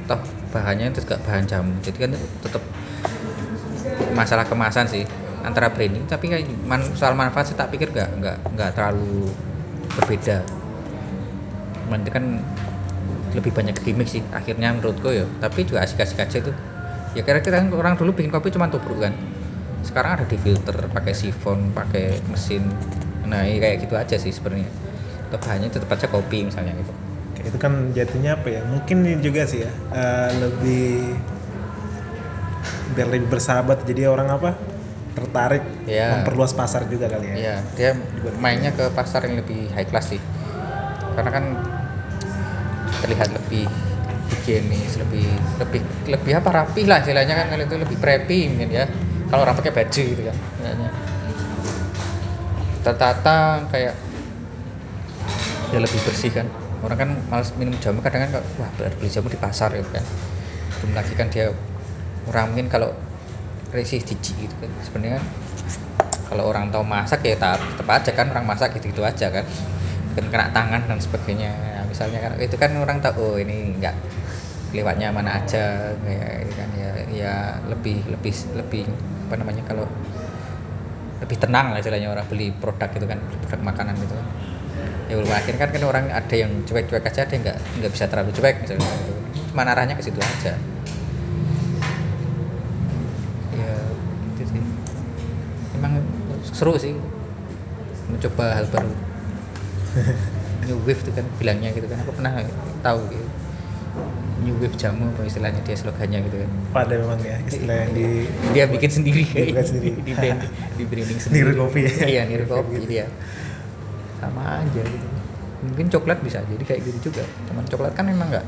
Toh bahannya itu juga bahan jamu. Jadi kan tetap masalah kemasan sih antara branding tapi kayak man- soal manfaat sih tak pikir nggak nggak nggak terlalu berbeda. Itu kan lebih banyak gimmick sih akhirnya menurutku ya. Tapi juga asik-asik aja itu. Ya kira-kira kan orang dulu bikin kopi cuma tubruk kan. Sekarang ada di filter pakai sifon pakai mesin. Nah ya kayak gitu aja sih sebenarnya bahannya tetap aja kopi misalnya gitu itu kan jatuhnya apa ya mungkin ini juga sih ya eh, lebih biar lebih bersahabat jadi orang apa tertarik Iya. memperluas pasar juga kali ya Iya, dia mainnya ke pasar yang lebih high class sih. Karena kan terlihat lebih higienis, lebih lebih lebih apa rapi lah istilahnya kan kalau itu lebih preppy mungkin ya. Kalau orang pakai baju gitu kan, kayaknya. Tertata kayak ya lebih bersih kan. Orang kan males minum jamu kadang kan wah beli jamu di pasar gitu kan. Belum lagi kan dia orang mungkin kalau risih jijik gitu kan. Sebenarnya kan kalau orang tahu masak ya tetap, tetap aja kan orang masak gitu gitu aja kan. Kan kena tangan dan sebagainya. Nah, misalnya kan itu kan orang tahu oh ini enggak lewatnya mana aja kayak gitu kan. Ya ya lebih lebih lebih apa namanya kalau lebih tenang lah istilahnya orang beli produk gitu kan produk makanan gitu ya walaupun akhirnya kan, kan orang ada yang cuek-cuek aja ada yang nggak nggak bisa terlalu cuek misalnya gitu. cuma arahnya ke situ aja. Ya itu sih. Emang seru sih. Mencoba hal baru. New wave itu kan bilangnya gitu kan. Aku pernah tahu gitu. New wave jamu apa istilahnya dia slogannya gitu kan. Pada memang ya istilah yang di dia bikin sendiri. Dia bikin sendiri. di brand di branding sendiri. Niru kopi. Ya? iya niru kopi dia sama aja gitu. Mungkin coklat bisa jadi kayak gitu juga cuman coklat kan memang nggak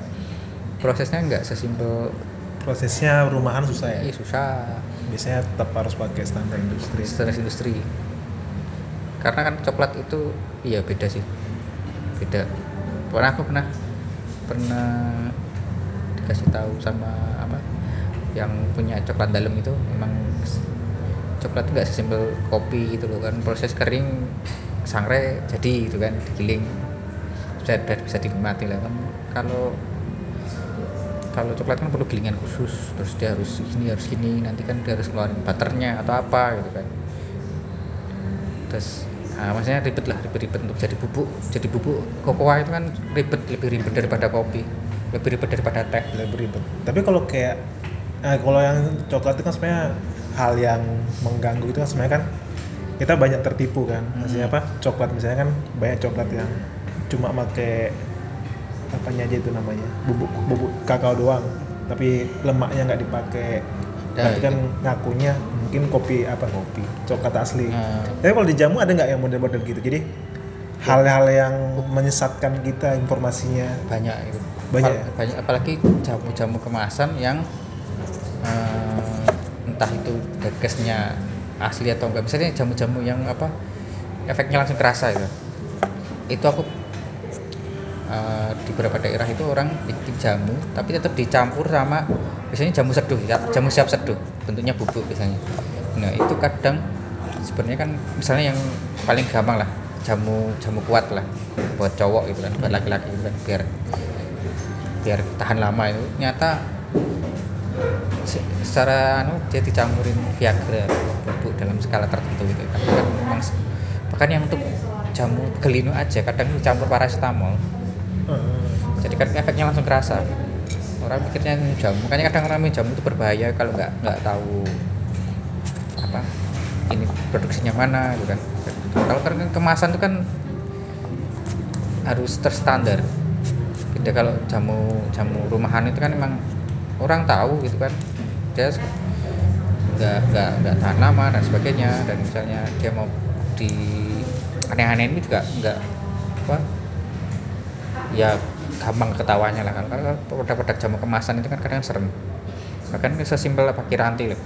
prosesnya nggak sesimpel. Prosesnya rumahan susah ya? Iya susah. Biasanya tetap harus pakai standar industri. Stres industri. Karena kan coklat itu iya beda sih. Beda. Pernah aku pernah pernah dikasih tahu sama apa yang punya coklat dalam itu memang coklat nggak sesimpel kopi gitu loh kan. Proses kering sangrai jadi gitu kan digiling bisa bisa dinikmati lah kan. Kalau kalau coklat kan perlu gilingan khusus terus dia harus gini harus gini nanti kan dia harus keluarin butternya atau apa gitu kan. Terus nah, maksudnya ribet lah ribet-ribet untuk jadi bubuk jadi bubuk kokoa itu kan ribet lebih ribet daripada kopi lebih ribet daripada teh lebih ribet. Tapi kalau kayak eh, kalau yang coklat itu kan sebenarnya hal yang mengganggu itu kan sebenarnya kan kita banyak tertipu kan. Maksudnya apa? Coklat misalnya kan banyak coklat yang cuma pakai apanya aja itu namanya. Bubuk bubuk kakao doang. Tapi lemaknya nggak dipakai. Tapi kan ngakunya mungkin kopi apa kopi coklat asli. Hmm. tapi kalau di jamu ada nggak yang model-model gitu? Jadi hal-hal yang menyesatkan kita informasinya. Banyak itu. Banyak Apal- ya? banyak apalagi jamu-jamu kemasan yang eh, entah itu gagasnya asli atau enggak. Misalnya jamu-jamu yang apa efeknya langsung kerasa itu itu aku eh, di beberapa daerah itu orang bikin jamu tapi tetap dicampur sama biasanya jamu seduh ya jamu siap seduh. Bentuknya bubuk biasanya. Nah itu kadang sebenarnya kan misalnya yang paling gampang lah jamu jamu kuat lah buat cowok gitu kan buat laki-laki gitu kan biar biar tahan lama itu. Nyata secara anu dia dicampurin Viagra bubuk dalam skala tertentu gitu. Kan kan memang bahkan yang untuk jamu gelino aja kadang dicampur paracetamol. Heeh. jadi kan efeknya langsung kerasa. Orang mikirnya ini jamu. Makanya kadang orang minum jamu itu berbahaya kalau nggak nggak tahu apa ini produksinya mana gitu kan. Kalau kan kemasan itu kan harus terstandar. Beda kalau jamu jamu rumahan itu kan emang orang tahu gitu kan. Dia nggak nggak nggak tahan lama dan sebagainya. Dan misalnya dia mau di aneh-aneh ini juga nggak apa ya gampang ketawanya lah kalau produk-produk jamu kemasan itu kan kadang serem. Bahkan sesimpel apa kiranti loh.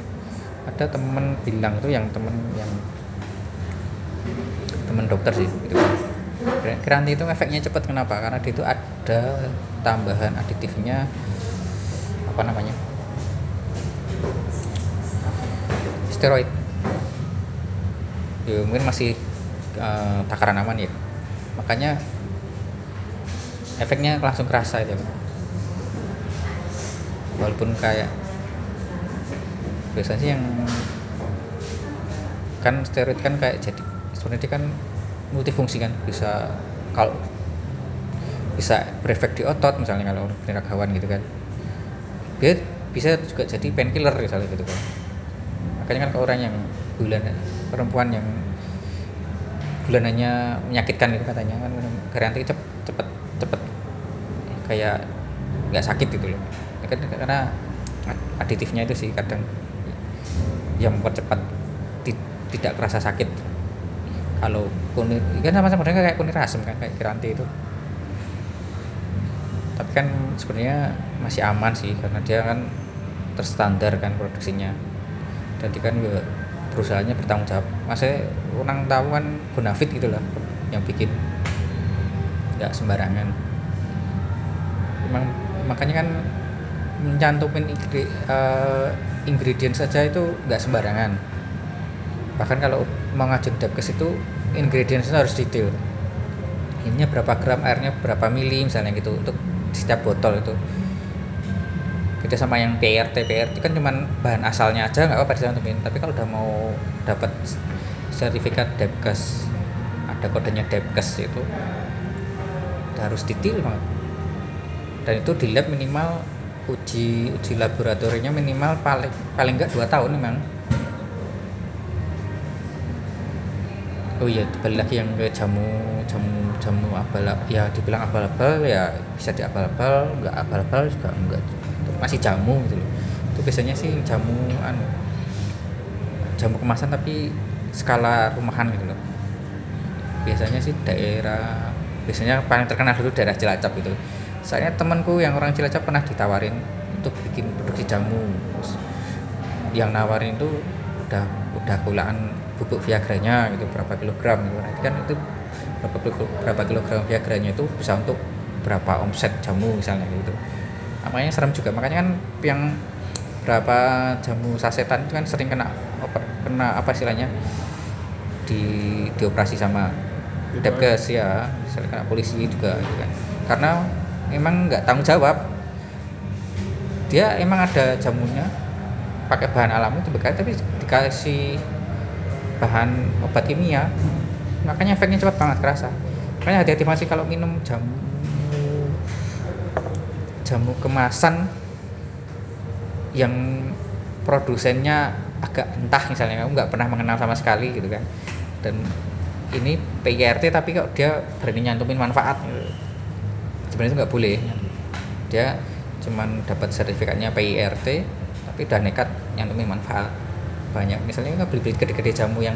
Ada temen bilang tuh yang temen yang temen dokter sih gitu kan. Keranti itu efeknya cepat kenapa? Karena dia itu ada tambahan aditifnya apa namanya? Steroid. Ya mungkin masih uh, takaran aman ya. Makanya efeknya langsung kerasa itu. Walaupun kayak biasanya sih yang kan steroid kan kayak jadi sebenarnya kan multifungsi kan bisa kalau bisa berefek di otot misalnya kalau kawan gitu kan dia bisa juga jadi painkiller misalnya gitu kan. Makanya kan orang yang bulan perempuan yang bulanannya menyakitkan gitu katanya kan garanti cepet cepet cepet kayak nggak sakit gitu loh. Kan karena aditifnya itu sih kadang yang mempercepat tidak kerasa sakit. Kalau kunir kan sama-sama kayak kunir asem kan kayak kiranti itu kan sebenarnya masih aman sih karena dia kan terstandar kan produksinya. Jadi kan juga perusahaannya bertanggung jawab. Masih orang tahu kan bonafit gitulah yang bikin. Nggak sembarangan. Memang makanya kan mencantumin uh, ingredient saja itu nggak sembarangan. Bahkan kalau mau ngajak depkes itu ingredientsnya harus detail. Ininya berapa gram airnya berapa mili misalnya gitu untuk setiap botol itu. Beda sama yang PRT PRT kan cuman bahan asalnya aja nggak apa-apa dicantumin. Tapi kalau udah mau dapat sertifikat depkes ada kodenya depkes itu udah harus detail banget. Dan itu di lab minimal uji uji laboratoriumnya minimal paling paling enggak dua tahun memang oh iya balik lagi yang ke jamu jamu jamu abal ya dibilang abal-abal ya bisa di abal-abal nggak abal-abal juga enggak masih jamu gitu loh. Itu biasanya sih jamu anu jamu kemasan tapi skala rumahan gitu loh. Biasanya sih daerah biasanya paling terkenal dulu daerah Cilacap gitu. Saya temanku yang orang Cilacap pernah ditawarin untuk bikin produksi jamu. Yang nawarin itu udah udah kulaan bubuk viagranya gitu berapa kilogram gitu. Nanti kan itu berapa berapa kilogram viagranya itu bisa untuk berapa omset jamu misalnya gitu. Namanya serem juga makanya kan yang berapa jamu sasetan itu kan sering kena kena apa istilahnya? Di dioperasi sama Depkes ya. Misalnya kena polisi juga gitu kan. Karena memang nggak tanggung jawab. Dia emang ada jamunya pakai bahan alami itu bekas tapi dikasih bahan obat kimia makanya efeknya cepat banget kerasa. Makanya hati-hati masih kalau minum jamu jamu kemasan yang produsennya agak entah misalnya kamu nggak pernah mengenal sama sekali gitu kan. Dan ini PIRT tapi kok dia berani nyantumin manfaat gitu. sebenarnya itu nggak boleh. Dia cuman dapat sertifikatnya PIRT tapi udah nekat nyantumin manfaat banyak. Misalnya nggak beli-beli gede-gede jamu yang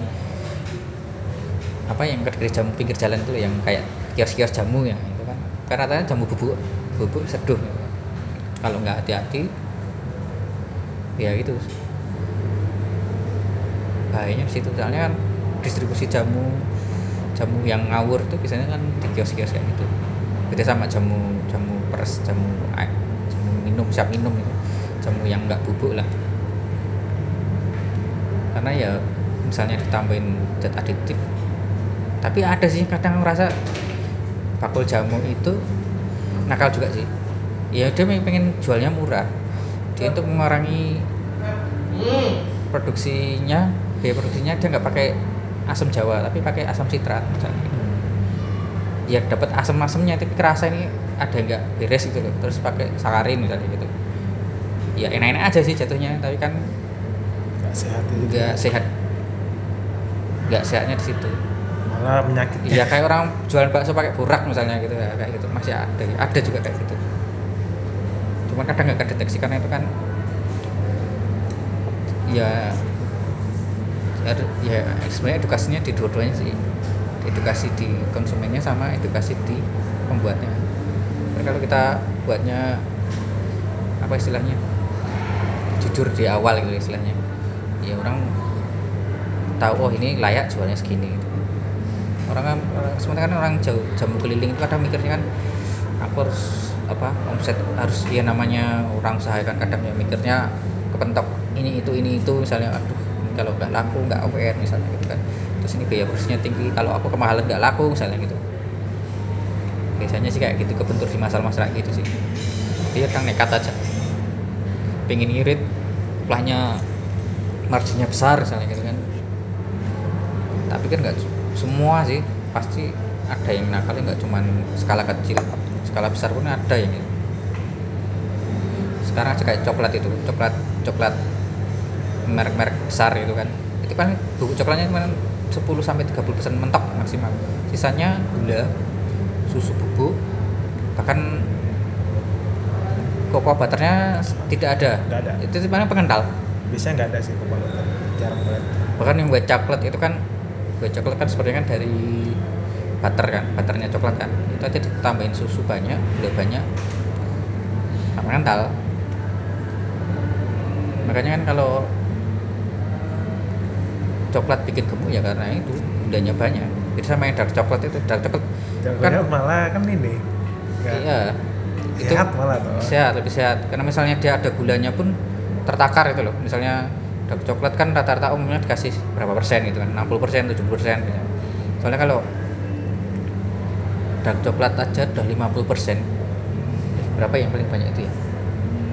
apa yang gede-gede jamu pinggir jalan itu yang kayak kios-kios jamu ya itu kan. Karena katanya jamu bubuk bubuk seduh. Gitu. kalau nggak hati-hati ya itu bahayanya di situ. Soalnya kan distribusi jamu jamu yang ngawur itu biasanya kan di kios-kios kayak gitu. Beda sama jamu jamu peres jamu jamu minum siap minum itu. Jamu yang nggak bubuk lah karena ya misalnya ditambahin zat adiktif. Tapi ada sih kadang merasa bakul jamu itu nakal juga sih. Ya dia pengen jualnya murah. Dia untuk mengurangi produksinya biaya produksinya dia nggak pakai asam jawa tapi pakai asam sitrat misalnya. Gitu. ya dapat asam-asamnya tapi kerasa ini ada nggak beres gitu loh. Terus pakai sakarin misalnya gitu. Ya enak-enak aja sih jatuhnya tapi kan sehat nggak sehat. Nggak sehatnya di situ. Malah menyakitkan iya kayak orang jualan bakso pakai burak misalnya gitu ya kayak gitu. Masih ada ada juga kayak gitu. Cuma kadang nggak kedeteksi karena itu kan ya ya sebenarnya edukasinya di dua-duanya sih. Edukasi di konsumennya sama edukasi di pembuatnya. Karena kalau kita buatnya apa istilahnya? Jujur di awal gitu istilahnya ya orang tahu oh ini layak jualnya segini. Gitu. orang kan orang sebenarnya kan orang jauh jamu keliling itu kadang mikirnya kan aku harus apa omset harus ya namanya orang usaha kan kadang ya mikirnya kepentok ini itu ini itu misalnya aduh kalau nggak laku nggak OVR misalnya gitu kan. Terus ini biaya bersihnya tinggi kalau aku kemahalan nggak laku misalnya gitu. Biasanya sih kayak gitu kebentur di masalah-masalah gitu sih. Dia kan nekat aja. Pengen ngirit upahnya marginnya besar misalnya gitu kan. Tapi kan nggak semua sih pasti ada yang nakal nggak cuman skala kecil skala besar pun ada yang gitu. sekarang aja kayak coklat itu coklat coklat merek-merek besar itu kan. Itu kan bubuk coklatnya cuma 10 sampai 30 persen mentok maksimal. Sisanya gula susu bubuk bahkan cocoa butternya tidak ada. Nggak ada. itu sebenarnya pengental biasanya nggak ada sih butter jarang banget. Bahkan yang buat coklat itu kan buat coklat kan sebenarnya kan dari butter kan butternya coklat kan. Itu aja ditambahin susu banyak gula banyak nggak mengental makanya kan kalau coklat bikin gemuk ya karena itu gulanya banyak. Jadi sama yang dark coklat itu dark coklat. Kan Jarangnya malah kan ini nggak iya. Itu sehat malah tuh sehat lebih sehat. Karena misalnya dia ada gulanya pun tertakar itu loh. Misalnya dark coklat kan rata-rata umumnya dikasih berapa persen gitu kan 60 persen 70 persen gitu. soalnya kalau dark coklat aja udah 50 persen berapa yang paling banyak itu ya?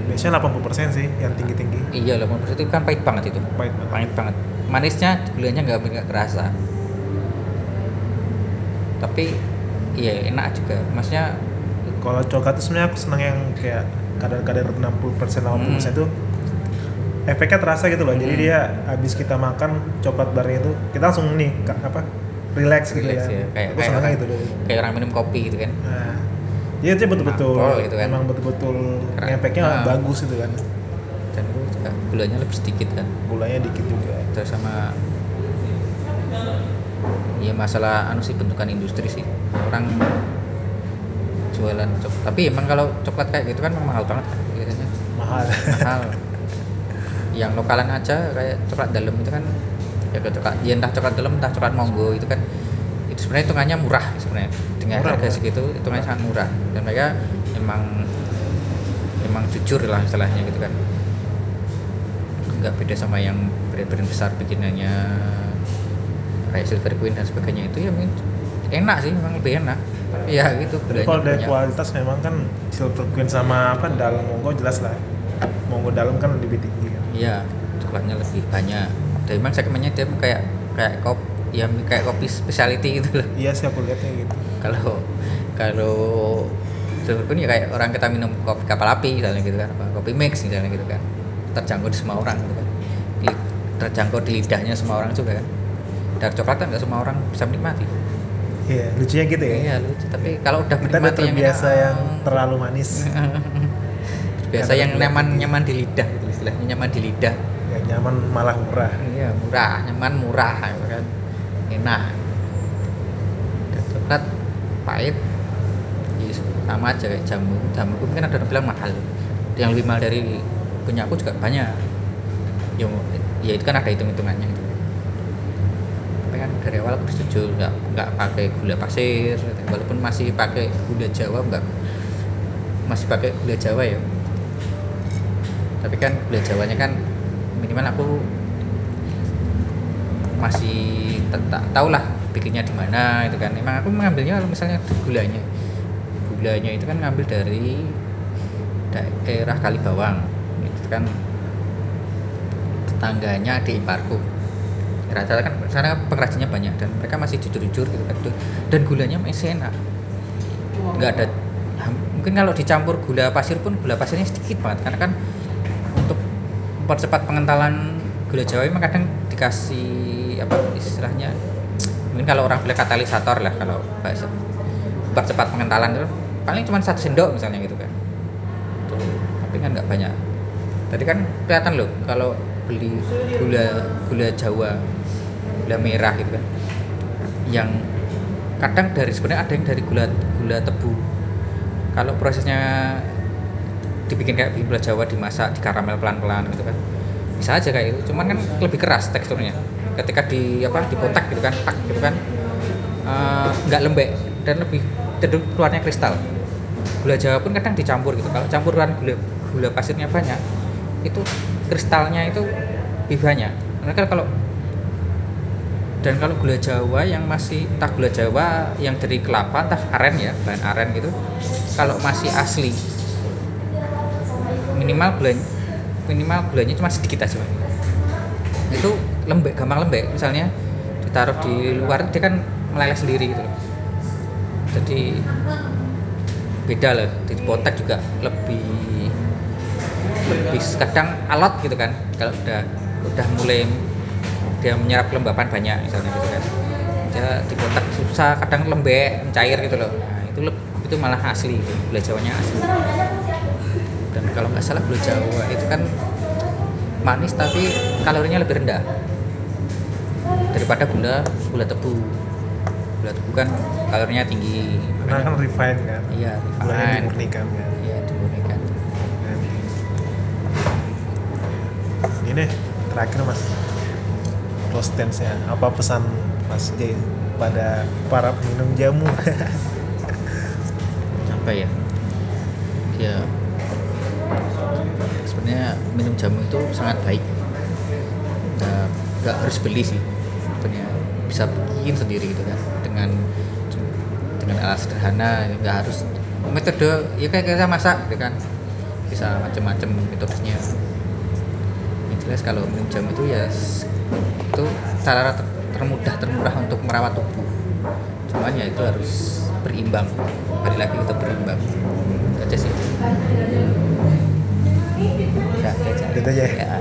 Biasanya 80% sih yang tinggi-tinggi. Iya 80 persen itu kan pahit banget itu. Pahit banget. Pahit banget. Manisnya gulanya nggak nggak kerasa. Tapi iya enak juga. Maksudnya kalau coklat itu sebenarnya aku senang yang kayak kadar-kadar 60% 80% Hmm. itu efeknya terasa gitu loh. Jadi Hmm. dia habis kita makan coklat barnya itu kita langsung nih apa relax gitu relax ya, ya. Kayak aku kayak senangnya orang, gitu deh kayak orang minum kopi gitu kan. Nah iya itu betul-betul. Gitu kan. emang betul-betul efeknya Nah. bagus gitu kan. Dan itu juga gulanya lebih sedikit kan. Gulanya dikit juga. Terus sama ya masalah anu sih bentukan industri sih. Orang jualan coklat tapi emang kalau coklat kayak gitu kan mahal banget kan biasanya. Mahal. Mahal yang lokalan aja kayak coklat dalam itu kan ya coklat ya entah coklat dalam entah coklat monggo itu kan itu sebenarnya hitungannya murah sebenarnya. Dengan Murah, harga murah. segitu hitungannya sangat murah. Dan mereka emang emang jujur lah istilahnya gitu kan. Nggak beda sama yang brand-brand besar bikinannya kayak Silver Queen dan sebagainya. Itu ya mungkin enak sih memang lebih enak. Tapi ya gitu gulanya kalau dari banyak. kualitas memang kan silver queen sama apa dalam monggo jelas lah. Monggo dalam kan lebih tinggi Iya, coklatnya lebih banyak. Dan memang segmennya dia kayak kayak kop ya kayak kopi specialty gitu loh. iya sih aku lihatnya gitu Kalau kalau Queen ya kayak orang kita minum kopi kapal api misalnya gitu kan, apa kopi mix misalnya gitu kan. Terjangkau di semua orang gitu kan. Di- terjangkau di lidahnya semua orang juga kan. Dark coklat kan nggak semua orang bisa menikmati. iya lucunya gitu ya Iya lucu, tapi kalau udah kita udah menikmati yang terbiasa enak, yang terlalu manis biasa yang nyaman tinggi. nyaman di lidah gitu istilahnya nyaman di lidah. Yang nyaman malah murah. Iya murah nyaman murah gitu kan. Enak. Dan coklat pahit. Ya sama aja kayak jamu. Jamu itu mungkin ada orang bilang mahal. Yang lebih mahal dari punya aku juga banyak. Ya, ya itu kan ada hitung hitungannya gitu. Tapi kan dari awal aku setuju nggak nggak pakai gula pasir. Walaupun masih pakai gula jawa nggak. Masih pakai gula jawa ya tapi kan gula jawanya kan minimal aku masih tak tahu lah bikinnya di mana itu kan. Emang aku mengambilnya kalau misalnya gulanya. Gulanya itu kan ngambil dari daerah Kalibawang. Itu kan tetangganya di Imparku rata-rata kan sana pengrajinnya banyak dan mereka masih jujur-jujur gitu kan. Dan gulanya masih enak. Nggak ada mungkin kalau dicampur gula pasir pun gula pasirnya sedikit banget karena kan mempercepat pengentalan gula jawa memang kadang dikasih apa istilahnya mungkin kalau orang bilang katalisator lah kalau bahasa mempercepat pengentalan itu paling cuma satu sendok misalnya gitu kan. Tapi kan nggak banyak. Tadi kan kelihatan loh kalau beli gula gula jawa gula merah gitu kan yang kadang dari sebenarnya ada yang dari gula gula tebu. Kalau prosesnya dibikin kayak bikin gula jawa dimasak di karamel pelan-pelan gitu kan. Bisa aja kayak gitu cuman kan lebih keras teksturnya. Ketika di apa dipotek gitu kan tak gitu kan eh, nggak lembek dan lebih cenderung keluarnya kristal. Gula jawa pun kadang dicampur gitu. Kalau campuran gula gula pasirnya banyak itu kristalnya itu lebih banyak. Karena kan kalau dan kalau gula jawa yang masih entah gula jawa yang dari kelapa entah aren ya bahan aren gitu kalau masih asli minimal gula minimal gulanya cuma sedikit aja itu lembek gampang lembek. Misalnya ditaruh di luar dia kan meleleh sendiri gitu loh. Jadi beda lah di potek juga lebih lebih kadang alot gitu kan. Kalau udah udah mulai dia menyerap kelembapan banyak misalnya gitu kan. Dia di kotak susah kadang lembek mencair gitu loh. Nah itu itu malah asli gitu. gula jawanya asli kalau nggak salah gula jawa itu kan manis tapi kalorinya lebih rendah daripada gula gula tebu. Gula tebu kan kalorinya tinggi. Karena kan refined kan? Iya refined. dimurnikan kan? Iya dimurnikan. Ini deh terakhir mas. Close stance nya apa pesan mas J pada para peminum jamu? Apa ya? Ya minum jamu itu sangat baik. Nah, nggak harus beli sih. Sebetulnya bisa bikin sendiri gitu kan. Dengan dengan alat sederhana nggak harus metode ya kayak kita masak gitu kan. Bisa macam-macam metodenya. Yang jelas kalau minum jamu itu ya itu cara ter- termudah termurah untuk merawat tubuh. Cuman ya itu harus berimbang. Balik lagi itu berimbang. Aja sih ya, itu aja. gitu aja ya? ya.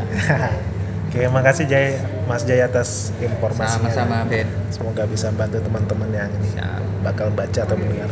Oke, makasih Jay, Mas Jay atas informasinya. sama-sama Ben Semoga bisa bantu teman-teman yang ini Siap. bakal baca atau mendengar.